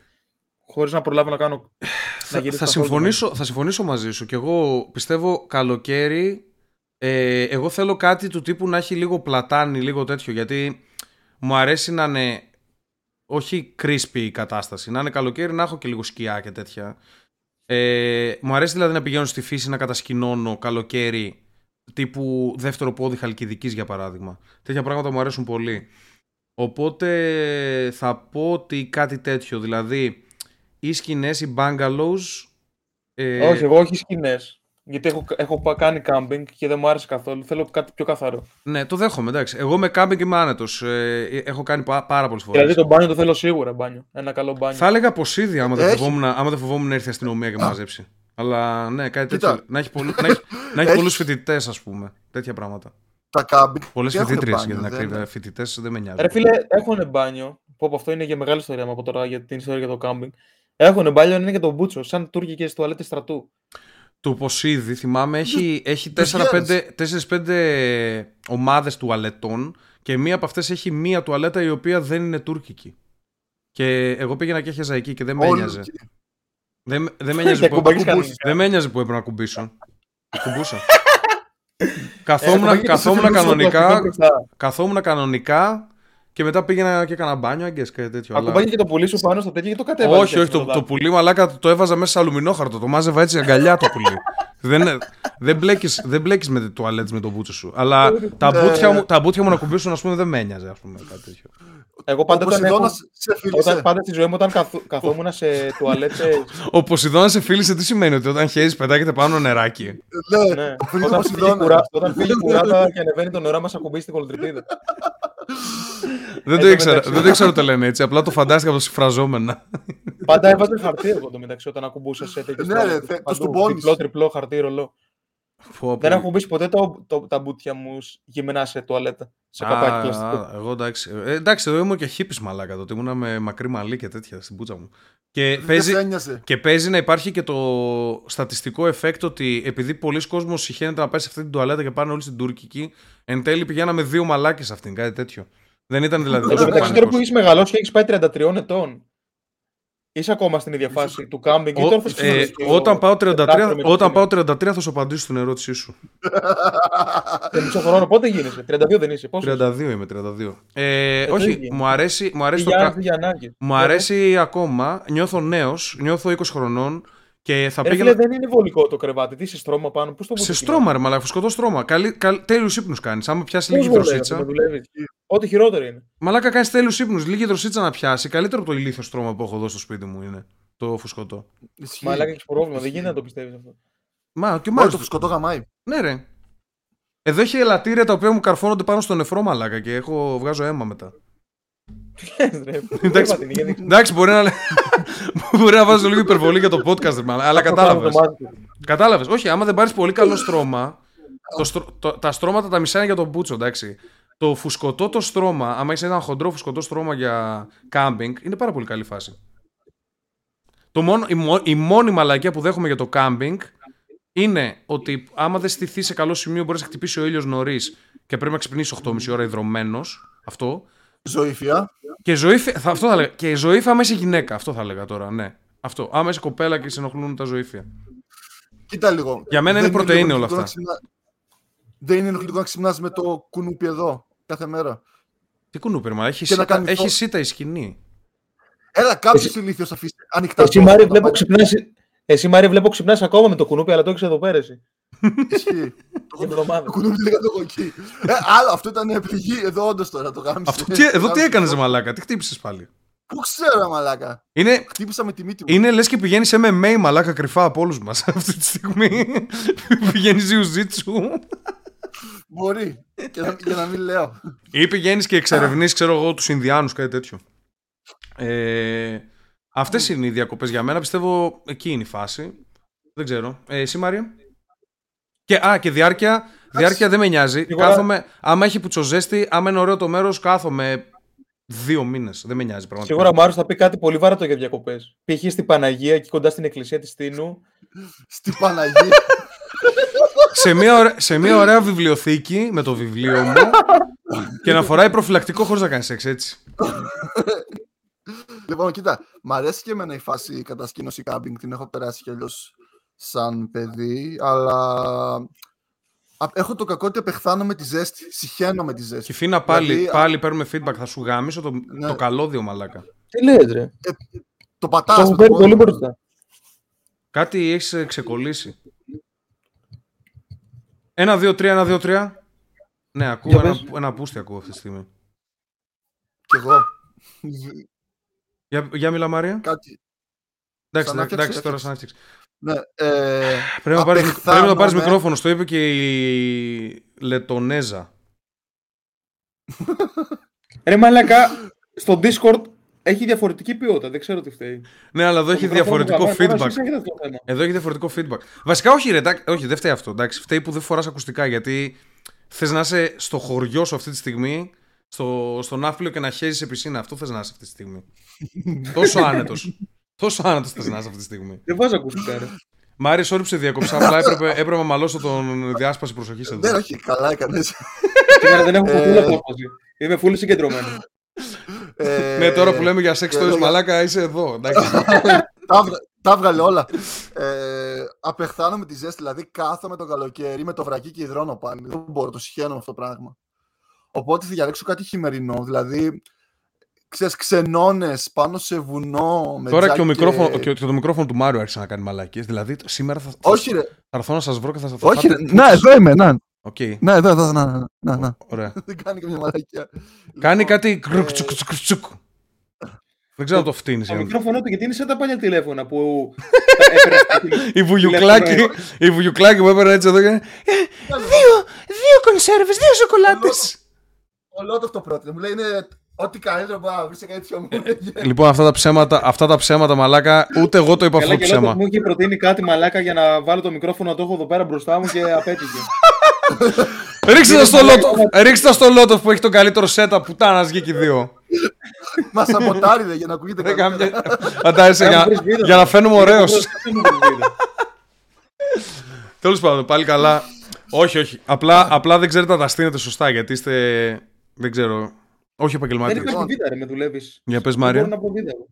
χωρίς να προλάβω να κάνω. να Θα, γυρίσω θα, καθόλου. συμφωνήσω, θα συμφωνήσω μαζί σου. Και εγώ πιστεύω καλοκαίρι. Ε, εγώ θέλω κάτι του τύπου να έχει λίγο πλατάνη, λίγο τέτοιο. Γιατί μου αρέσει να είναι όχι crispy η κατάσταση. Να είναι καλοκαίρι, να έχω και λίγο σκιά και τέτοια. Ε, μου αρέσει δηλαδή να πηγαίνω στη φύση να κατασκηνώνω καλοκαίρι τύπου δεύτερο πόδι Χαλκιδικής για παράδειγμα. Τέτοια πράγματα μου αρέσουν πολύ. Οπότε θα πω ότι κάτι τέτοιο, δηλαδή ή σκηνές ή bungalows ε, Όχι, εγώ όχι σκηνές. Γιατί έχω, έχω πα- κάνει κάμπινγκ και δεν μου άρεσε καθόλου. Θέλω κάτι πιο καθαρό. Ναι, το δέχομαι, εντάξει. Εγώ με κάμπινγκ είμαι άνετος. Ε, έχω κάνει πά- πάρα πολλές φορές. Δηλαδή το μπάνιο το θέλω σίγουρα μπάνιο. Ένα καλό μπάνιο. Θα έλεγα πως ήδη άμα δεν Έχει. φοβόμουν, άμα δεν φοβόμουν να έρθει η αστυνομία και με μαζέψει. Αλλά ναι, κάτι Κοίτα. τέτοιο. Να έχει, πολλού, να έχει, να έχει Έχει. πολλούς φοιτητές, ας πούμε. Τέτοια πράγματα. Τα κάμπινγκ. Πολλές και έχουν φοιτήτριες για μπάνιο, την δεν- ακρίβεια. Φοιτητές δεν με νοιάζει. Ρε φίλε, έχουν μπάνιο. Που από αυτό είναι για μεγάλη ιστορία μου από τώρα για την ιστορία για το κάμπινγκ. Έχουν μπάνιο, είναι και το μπούτσο. Σαν τουρκικέ τουαλέτε στρατού. Το Ποσίδη, θυμάμαι, έχει, έχει τους 4-5 ομάδες τουαλετών και μία από αυτές έχει μία τουαλέτα η οποία δεν είναι τουρκική. Και εγώ πήγαινα και έχεζα εκεί και δεν με Όλοι ένοιαζε. εκεί. Δεν, δεν με ένοιαζε Και που, κουμπάκες κουμπούς. κανείς. δεν με ένοιαζε που έπρεπε να κουμπίσω. Κουμπούσα. Ε, καθόμουν κουμπάκι και καθόμουν σε φιλούσαν το κανονικά, πλαστικό μπροστά. καθόμουν κανονικά και μετά πήγαινα και έκανα μπάνιο, αγγες και τέτοιο. αλλά- Ακουμπάκι και το πουλί σου πάνω στο τέτοιο και το κατέβαλε. όχι, όχι, το, το πουλί μαλάκα το έβαζα μέσα σε αλουμινόχαρτο. Το μάζευα έτσι αγκαλιά το πουλί. δεν, δεν, μπλέκεις, δεν μπλέκεις με τουαλέτες με το μπούτσο σου. Αλλά τα, Ναι. μπουτια μου, τα μπουτια μου να κουμπίσουν, ας πούμε, δεν με ένοιαζε. Ας πούμε, κάτι τέτοιο. Εγώ Ο πάντα όταν, έχω, Ποσειδώνας σε όταν φίλησε. πάντα στη ζωή μου όταν καθ, καθόμουν σε τουαλέτε. Ο Ποσειδώνας σε φίλησε τι σημαίνει, ότι όταν χέζεις πετάγεται πάνω νεράκι; Ναι, ναι, φίλοι του όταν, φύγει Ποσειδώνα. κουρά, όταν φύγει κουράτα και ανεβαίνει το νερό μας ακουμπήσει στην κολοτριπίδα. Δεν, Εν το τω ήξερα, μεταξύ- δεν το ήξερα ότι το λένε έτσι. Απλά το φαντάστηκα από το συμφραζόμενα. Πάντα έβαζε χαρτί εγώ το μεταξύ όταν ακουμπούσα σε τέτοιε Ναι, ρε, θε- το στουμπώνεις. Διπλό, τριπλό χαρτί, ρολό. Πω, πω. Δεν έχω κουμπίσει ποτέ το, το, τα μπουτια μου σ- γυμνά σε τουαλέτα. Σε Α, καπάκι πλαστικό. α, Εγώ εντάξει. Ε, εντάξει, εδώ ήμουν και χίπης μαλάκα τότε. Ήμουνα με μακρύ μαλλί και τέτοια στην πούτσα μου. Και Δεν παίζει, σε ένοιαζε. Και παίζει να υπάρχει και το στατιστικό εφέκτ ότι επειδή πολλοί κόσμος συχαίνεται να πάει σε αυτή την τουαλέτα και πάνε όλοι στην τουρκική, εν τέλει πηγαίναμε δύο μαλάκες σε αυτήν, κάτι τέτοιο. Δεν ήταν δηλαδή Εν τω τόσο μεταξύ τώρα που πανικός. έχεις μεγαλώσει και έχεις πάει 33 ετών. Είσαι ακόμα στην ίδια φάση του κάμπινγκ ή Ο- τώρα θα ε, συνεχίσεις και όταν ο- πάω 33, τετράτρο με το όταν σημείο. πάω 33 θα σου απαντήσω στην ερώτησή σου. Σε μισό χρόνο πότε γίνεσαι; 32 δεν είσαι. Πόσος; 32 είμαι, 32. Ε, το όχι, ίδιο. μου αρέσει, μου αρέσει, το, Για, κα- για ανάγκη. μου αρέσει ακόμα, νιώθω νέος, νιώθω 20 χρονών και θα Ρε πήγαινα... φίλε, δεν είναι βολικό το κρεβάτι. Τι είσαι στρώμα πάνω. Πώς το Σε βουλεύεις; στρώμα, ρε μαλάκα, φουσκωτό στρώμα. Καλή, καλ, τέλειους ύπνους κάνεις. Άμα πιάσεις Πώς λίγη βολεύεις, δροσίτσα. το δουλεύεις; Ό,τι χειρότερο είναι. Μαλάκα κάνεις τέλειους ύπνους. Λίγη δροσίτσα να πιάσει. Καλύτερο από το ηλίθιο στρώμα που έχω εδώ στο σπίτι μου είναι. Το φουσκωτό. Ισχύει. Μαλάκα έχεις πρόβλημα. Δεν γίνεται να το πιστεύεις αυτό. Μα και Μόνο μάλιστα. το φουσκωτό γαμάει. Ναι, ρε. Εδώ έχει ελαττήρια τα οποία μου καρφώνονται πάνω στο νεφρό μαλάκα και έχω, βγάζω αίμα μετά. Εντάξει. γιατί- Εντάξει, μπορεί να, μπορεί να βάζω λίγο υπερβολή για το podcast, ρε, μαλάκα, αλλά Αυτό κατάλαβες. κάνω το μάτι του. Κατάλαβες. Όχι, άμα δεν πάρεις πολύ καλό στρώμα. Το στρω- το- τα στρώματα τα μισά είναι για τον μπούτσο, εντάξει. Το φουσκωτό το στρώμα, άμα έχει ένα χοντρό φουσκωτό στρώμα για κάμπινγκ, είναι πάρα πολύ καλή φάση. Το μόνο, η, μο- η μόνη μαλακία που δέχομαι για το κάμπινγκ είναι ότι άμα δεν στηθεί σε καλό σημείο, μπορείς να χτυπήσει ο ήλιος νωρίς και πρέπει να ξυπνήσεις 8,5 ώρα υδρωμένο. Αυτό. Ζωήφια. Και ζωή, θα, αυτό θα έλεγα. Και ζωή άμα είσαι γυναίκα. Αυτό θα έλεγα τώρα, ναι. Αυτό. Άμα είσαι κοπέλα και σε ενοχλούν τα ζωήφια. Κοίτα λίγο. Για μένα είναι Δεν πρωτεΐνη όλα ενοχλητικό αυτά. να ξυπνά- Δεν είναι ενοχλητικό να ξυπνάς με το κουνούπι εδώ κάθε μέρα. Τι κουνούπερ, μα έχεις, Και να σίτα, κάνει έχεις φω- σίτα η σκηνή. Έλα, κάποιο Εσύ- ηλίθιο αφήσει ανοιχτά. Εσύ πρόσωπα Μάρι να βλέπω πάει. ξυπνάς Εσύ Μάρι βλέπω ξυπνάς ακόμα με το κουνούπι, αλλά το έχεις εδώ πέρα εσύ. Ισχύει. Την εβδομάδα. Το κουνούπι λέγα το έχω εκεί. Ε, άλλο, αυτό ήταν πληγή εδώ όντως τώρα το γάμισε. Αυτό, τι, εδώ τι έκανες, μαλάκα, τι χτύπησες πάλι; Πού ξέρω, μαλάκα. Είναι, Χτύπησα με τη μύτη μου. είναι λες και πηγαίνεις σε MMA μαλάκα κρυφά από όλους μας αυτή τη στιγμή. πηγαίνεις ζιουζίτσου. Μπορεί. Και να- Για να μην λέω. Ή πηγαίνεις και εξερευνείς, ξέρω εγώ, τους Ινδιάνους, κάτι τέτοιο. Ε, αυτές είναι οι διακοπές για μένα. Πιστεύω εκεί είναι η φάση. Δεν ξέρω. Ε, εσύ Μάρια. Και, α, και διάρκεια. Διάρκεια δεν με νοιάζει. Σίγουρα- Κάθομαι, άμα έχει πουτσοζέστη, άμα είναι ωραίο το μέρος, κάθομαι δύο μήνες. Δεν με νοιάζει πραγματικά. Σίγουρα ο Μάριος θα πει κάτι πολύ βαρετό για διακοπές. Π.χ. στην Παναγία, εκεί κοντά στην εκκλησία της Τίνου. Στη Παναγία. σε, μια ωραία, σε μια ωραία βιβλιοθήκη με το βιβλίο μου και να φοράει προφυλακτικό χωρίς να κάνει σεξ, έτσι. λοιπόν, κοίτα, μ' αρέσει και εμένα η φάση κατασκήνωση κάμπινγκ. Την έχω περάσει κι αλλιώς σαν παιδί, αλλά α, έχω το κακό ότι απεχθάνω με τη ζέστη. Συχαίνω με τη ζέστη. Και φίνα πάλι, Δηλαδή, πάλι παίρνουμε feedback. Θα σου γάμισω το, Ναι. το καλώδιο, μαλάκα. Τι λες ρε. Το Το πατάς έχω με το φέρει πόδι. πολύ μπροστά. Κάτι έχεις ξεκολλήσει. Ένα, δύο, τρία, ένα, δύο, τρία. Ναι, ακούω Για ένα, πες. ένα πούστη ακούω αυτή τη στιγμή. Κι εγώ. Για, για μιλά Μάρια. Κάτι. Εντάξει, Σαν να εντάξει, φτιάξει, τώρα έφτιαξε. σαν να φτιάξει. Ναι, ε, Πρέπει να πάρεις, μικ- Απεχθάνομαι. πρέπει να πάρεις μικρόφωνο. Το είπε και η Λετονέζα. Ρε μαλάκα, στο Discord έχει διαφορετική ποιότητα. Δεν ξέρω τι φταίει. Ναι, αλλά εδώ Το έχει μικρόφωνο διαφορετικό μου γαμάει, τώρα feedback. εσείς έχετε αυτό το θέμα. Εδώ έχει διαφορετικό feedback. Βασικά, όχι, ρε, εντάξει, όχι, δεν φταίει αυτό. Εντάξει, φταίει που δεν φοράς ακουστικά γιατί θες να είσαι στο χωριό σου αυτή τη στιγμή, στο, στο ναύπλιο και να χέζεις σε πισίνα. Αυτό θες να είσαι αυτή τη στιγμή. Τόσο άνετος. Τόσο άνετος θες να είσαι αυτή τη στιγμή. Δεν βάζω ακουστικά ρε. Μάρι, sorry που σε διακόψα. Απλά έπρεπε, έπρεπε να μαλώσω τον διάσπαση προσοχής εδώ. δεν, όχι, καλά έκανες. Σήμερα δεν έχω Ε. καθόλου απόφαση. Είμαι φούλη συγκεντρωμένος. Ε, Ναι, τώρα που λέμε για sex και toys, έλεγα- μαλάκα, είσαι εδώ. Εντάξει. τα, βγα- τα έβγαλε όλα. Ε, απεχθάνω με τη ζέστη, δηλαδή κάθομαι το καλοκαίρι με το βρακί και υδρώνω πάνω. Δεν μπορώ, το συχαίνω αυτό το πράγμα. Οπότε θα διαλέξω κάτι χειμερινό, δηλαδή ξέρεις, ξενώνες πάνω σε βουνό. Με Τώρα και, ο τζάκι μικρόφωνο, και, και το μικρόφωνο του Μάριου άρχισε να κάνει μαλακίες. Δηλαδή, σήμερα θα, θα, Όχι ρε, θα έρθω να σας βρω και θα σας όχι ρε. Να, εδώ είμαι, να. Οκ, Να, εδώ, εδώ, να, να, να, να. ωραία. Δεν κάνει καμία μαλακιά. Κάνει Λοιπόν, κάτι ε, κρουκ, τσουκ, τσουκ, τσουκ. Δεν ξέρω αν το φτύνεις. Το για να- μικρόφωνο του γιατί είναι σαν τα παλιά τηλέφωνα που έπαιρνες κάτι. Η Βουγιουκλάκη, η Βουγιουκλάκη που έπαιρνε έτσι εδώ και... «Ε, Δύο, δύο κονσέρβες, δύο σοκολάτες. Ο Λότοφ το πρώτο. Μου λέει είναι ό,τι καλύτερο μπορεί να βρει σε κάτι πιο μου. Λοιπόν, αυτά τα ψέματα, αυτά τα ψέματα, μαλάκα, ούτε εγώ το είπα αυτό Καλά το και ψέμα. μου είχε προτείνει κάτι μαλάκα για να βάλω το μικρόφωνο να το έχω εδώ πέρα μπροστά μου και απέτυχε. Ρίξτε τα στο λότο, ρίξτε τα στο λότο που έχει το καλύτερο setup, πουτάνας βγήκε οι δύο. Μα σαμποτάρει ρε, για να ακούγεται Δεν καλύτερα. κάμια- Φαντάζεσαι Θα μου για, βρεις βίντεο. για να φαίνομαι ωραίος. Θα μου βρεις βίντεο. Τέλος πάντων, πάλι καλά. Όχι, όχι. Απλά, απλά δεν ξέρετε να τα στείνετε σωστά γιατί είστε. Δεν ξέρω. Όχι Δεν επαγγελματίε. υπάρχει βίντεο ρε με δουλεύεις. Για πες, Δεν μπορώ Μάρια. να πω βίντεο.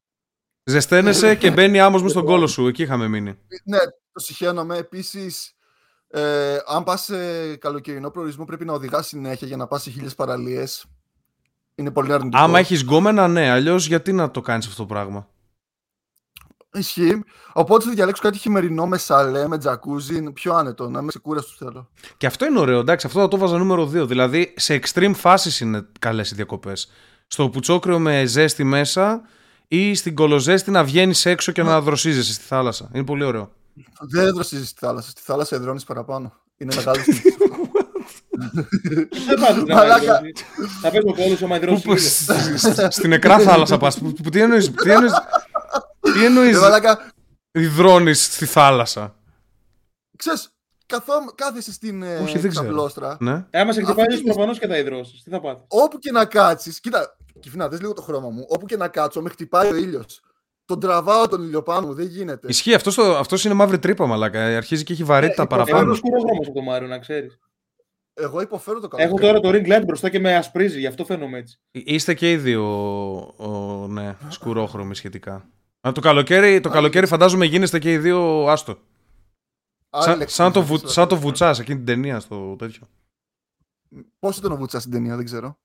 Ζεσταίνεσαι και μπαίνει άμμος με στον κόλο σου. Εκεί είχαμε μείνει. Ναι, το συχαίνομαι. Επίσης, ε, αν πας σε καλοκαιρινό προορισμό, πρέπει να οδηγάς συνέχεια για να πας σε χίλιες παραλίες. Είναι πολύ αρνητικό. Άμα έχεις γκόμενα, ναι. Αλλιώς γιατί να το κάνεις αυτό το πράγμα; Ισχύει. Οπότε θα διαλέξω κάτι χειμερινό με σαλέ, με τζακούζι. είναι Πιο άνετο, να είμαι ξεκούραστο θέλω. Και αυτό είναι ωραίο, εντάξει. Αυτό θα το βάζα νούμερο 2. Δηλαδή σε extreme φάσεις είναι καλές οι διακοπές. Στο πουτσόκριο με ζέστη μέσα ή στην κολοζέστη να βγαίνεις έξω και να δροσίζεσαι στη θάλασσα. Είναι πολύ ωραίο. Δεν δροσίζει στη θάλασσα. Στη θάλασσα εδρώνεις παραπάνω. Είναι μεγάλη. Δεν πας να Μαλάκα. μαγειρώσεις. Θα πες ο κόλλος άμα Πού- υδρώσεις πού- λίγο. σ- σ- Στην νεκρά θάλασσα πας. Τι εννοείς, τι εννοείς, τι εννοείς Ε, μαλάκα, υδρώνεις στη θάλασσα. ξέρεις, καθό, κάθεσαι στην ε, Όχι, δεν ξέρω. ξαπλώστρα. Ναι. Ε, Άμα σε χτυπάει Αυτή τη- προφανώς και θα υδρώσεις. Τι θα πάθεις; Όπου και να κάτσεις, κοίτα, Κυφίνα, δες λίγο το χρώμα μου. Όπου και να κάτσω, με χτυπάει ο ήλιος. Τον τραβάω τον ήλιο πάνω μου, δεν γίνεται. Ισχύει, αυτός, το, αυτός είναι μαύρη τρύπα, μαλάκα. Αρχίζει και έχει βαρύτητα Εγώ είμαι παραπάνω. σκούρο δρόμος από το Μάριο, να ξέρεις. Εγώ υποφέρω το Έχω καλοκαίρι. τώρα το ring light μπροστά και με ασπρίζει, γι' αυτό φαίνομαι έτσι. Είστε και οι δύο ο, ναι, σκουρόχρωμοι σχετικά. Α, το καλοκαίρι, το καλοκαίρι φαντάζομαι γίνεστε και οι δύο άστο. Άλλη Σαν, λέξη σαν, το, θα βου, πεις, σαν το δηλαδή. βουτσάς εκείνη την ταινία στο τέτοιο. Πώς ήταν ο Βούτσα στην ταινία, δεν ξέρω.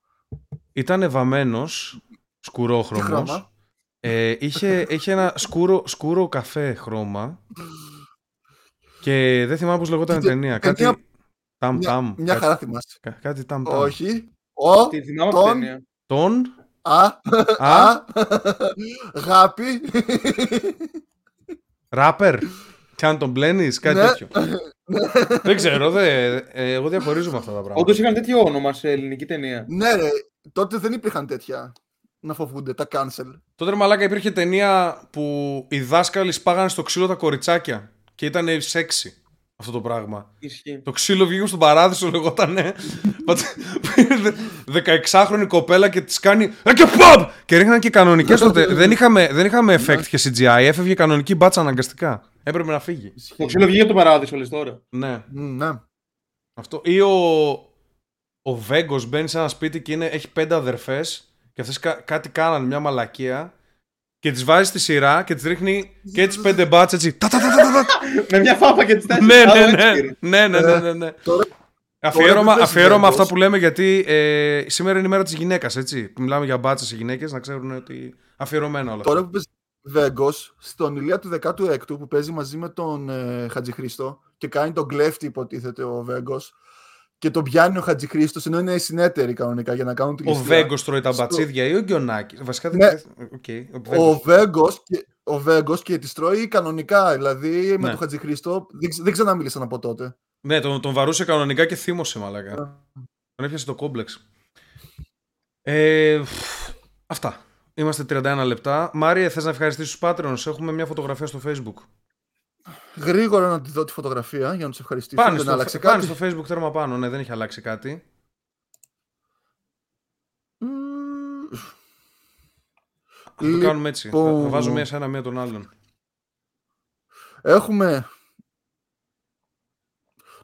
Ήταν βαμμένος, Τι σκουρόχρωμο. χρώμα; Ε, είχε, είχε ένα σκούρο, σκούρο καφέ χρώμα. Και δεν θυμάμαι πώς λεγόταν η Τι- ταινία. Κάτι. ταινία- Ταμ Μια, ταμ. μια Κάτι, χαρά θυμάσαι. κα- κάτι ταμ ταμ. Όχι. Ο. Τη θυμάμαι από τον- την ταινία. Τον. Α. Α. Α. Γάπη. Ράπερ. Και αν τον μπλένει, κάτι Ναι. τέτοιο. δεν ξέρω, δε, ε, εγώ διαχωρίζω με αυτά τα πράγματα. Όντως είχαν τέτοιο όνομα σε ελληνική ταινία. Ναι, ρε. Τότε δεν υπήρχαν τέτοια. να φοβούνται τα cancel. Τότε ρε μαλάκα υπήρχε ταινία που οι δάσκαλοι σπάγανε στο ξύλο τα κοριτσάκια και ήταν σεξι αυτό το πράγμα. Ισχύει. Το ξύλο βγήκε στον παράδεισο, λεγότανε. 16χρονη κοπέλα και της κάνει. «Ε, και παπ! Και ρίχναν και κανονικές τότε. δεν, είχαμε, δεν είχαμε effect και CGI, έφευγε κανονική μπάτσα αναγκαστικά. Έπρεπε να φύγει. Το ξύλο βγήκε από το παράδεισο, λες τώρα. Ναι. Μμ, Ναι. Αυτό. Ή ο, ο Βέγκος μπαίνει σε ένα σπίτι και είναι, έχει πέντε αδερφές και αυτές κάτι κάνανε, μια μαλακία. Και τις βάζει στη σειρά και τις ρίχνει και τις πέντε μπάτσε έτσι. Τα, τα, τα, τα, τα, τα. Με μια φάπα και τις τέσσερις. ναι, Άλλο ναι, έτσι, ναι, κύριε. ναι, ναι, ναι, ναι, ναι. Τώρα, Αφιέρωμα, που πες αφιέρωμα Βέγκος. αυτά που λέμε γιατί ε, σήμερα είναι η μέρα της γυναίκας, έτσι. Που μιλάμε για μπάτσε σε γυναίκες, να ξέρουν ότι αφιερωμένα όλα. αυτά. τώρα που παίζει Βέγκος, στον Ηλία του 16ου που παίζει μαζί με τον ε, Χατζηχρήστο και κάνει τον κλέφτη, υποτίθεται ο Βέγκος, και τον πιάνει ο Χατζηχρήστος, ενώ είναι συνέταιροι κανονικά για να κάνουν τη Ο ληστεία. Βέγκος τρώει τα Στο- μπατσίδια ή ο Γκιονάκη. Βασικά δεν Ναι. Οκ, ο Ο Βέγκος. Βέγκος και, ο Βέγκος και τις τρώει κανονικά, δηλαδή με Ναι. τον Χατζηχρήστο δεν, ξε- δεν ξαναμίλησαν από τότε. Ναι, τον, τον βαρούσε κανονικά και θύμωσε, μαλάκα. Ναι. Τον έπιασε το κόμπλεξ. Ε, φ, αυτά. Είμαστε 31 λεπτά. Μάριε, θες να ευχαριστήσεις τους Patreons; Έχουμε μια φωτογραφία στο Facebook. Γρήγορα να τη δω τη φωτογραφία για να τους ευχαριστήσω. Πάνε δεν στο, άλλαξε πάνε κάτι. στο Facebook τέρμα πάνω. Ναι, δεν έχει αλλάξει κάτι. Μμμ. Θα το κάνουμε έτσι. Θα, Λοιπόν. θα βάζω μία σε ένα, μία τον άλλον. Έχουμε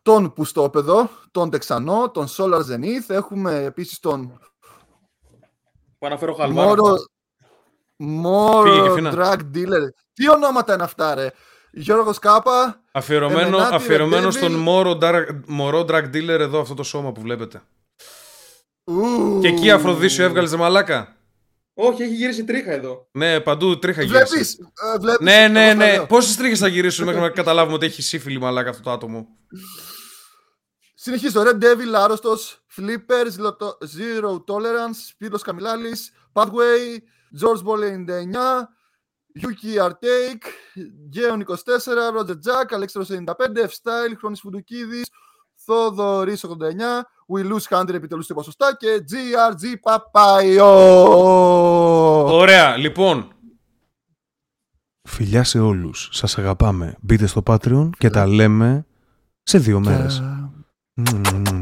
τον Πουστόπεδο, τον Τεξανό, τον Solar Zenith. Έχουμε επίσης τον Που αναφέρω χαλβάρα. Μόρο, Φύγε και Μόρο φύνα. Drag Dealer. Τι ονόματα είναι αυτά ρε; Γιώργος Κάπα, Αφιερωμένο, Εμενάτη, αφιερωμένο Ρεντέβη. στον μόρο, νταρ- μωρό drag dealer εδώ αυτό το σώμα που βλέπετε. Ου. Και εκεί Αφροδίσιο έβγαλε μαλάκα. Όχι, έχει γυρίσει τρίχα εδώ. Ναι, παντού τρίχα γύρισε. Βλέπεις, ε, βλέπεις. Ναι, ναι, Εγώ στα ναι. λέω. Πόσες τρίχες θα γυρίσουν μέχρι να καταλάβουμε ότι έχει σύφυλλη μαλάκα αυτό το άτομο; Συνεχίζω. Red Devil, Άρρωστος, Flippers, Zero- Zero Tolerance, Σπύρος Καμιλάλης, Pathway, George Ball 99, Yuki Artake, Geon 24, Roger Jack, Αλέξανδρος 95, F-Style, Χρόνης Φουντουκίδης, Θόδωρης 89, We Lose Hunter επιτελούς στο ποσοστά και GRG Παπαϊό. Ωραία, λοιπόν. Φιλιά σε όλους. Σας αγαπάμε. Μπείτε στο Patreon και τα λέμε σε δύο μέρες. Τα- Μμμ.